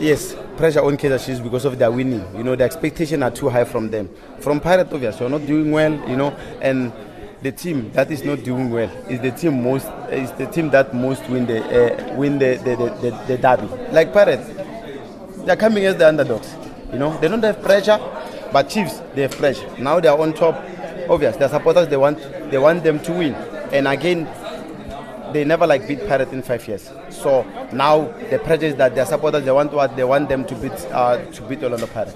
Yes, pressure on Kaizer Chiefs because of their winning. You know, the expectations are too high from them. From Pirates, obviously, you're not doing well. You know, and the team that is not doing well is the team most is the team that most win the uh, win the the, the, the the derby. Like Pirates, they're coming as the underdogs. You know, they don't have pressure, but Chiefs they have pressure. Now they are on top. Obvious, their supporters they want they want them to win. And again, they never like beat Pirates in five years. So now the is that their supporters they want what they want them to beat uh, to beat Orlando Pirates.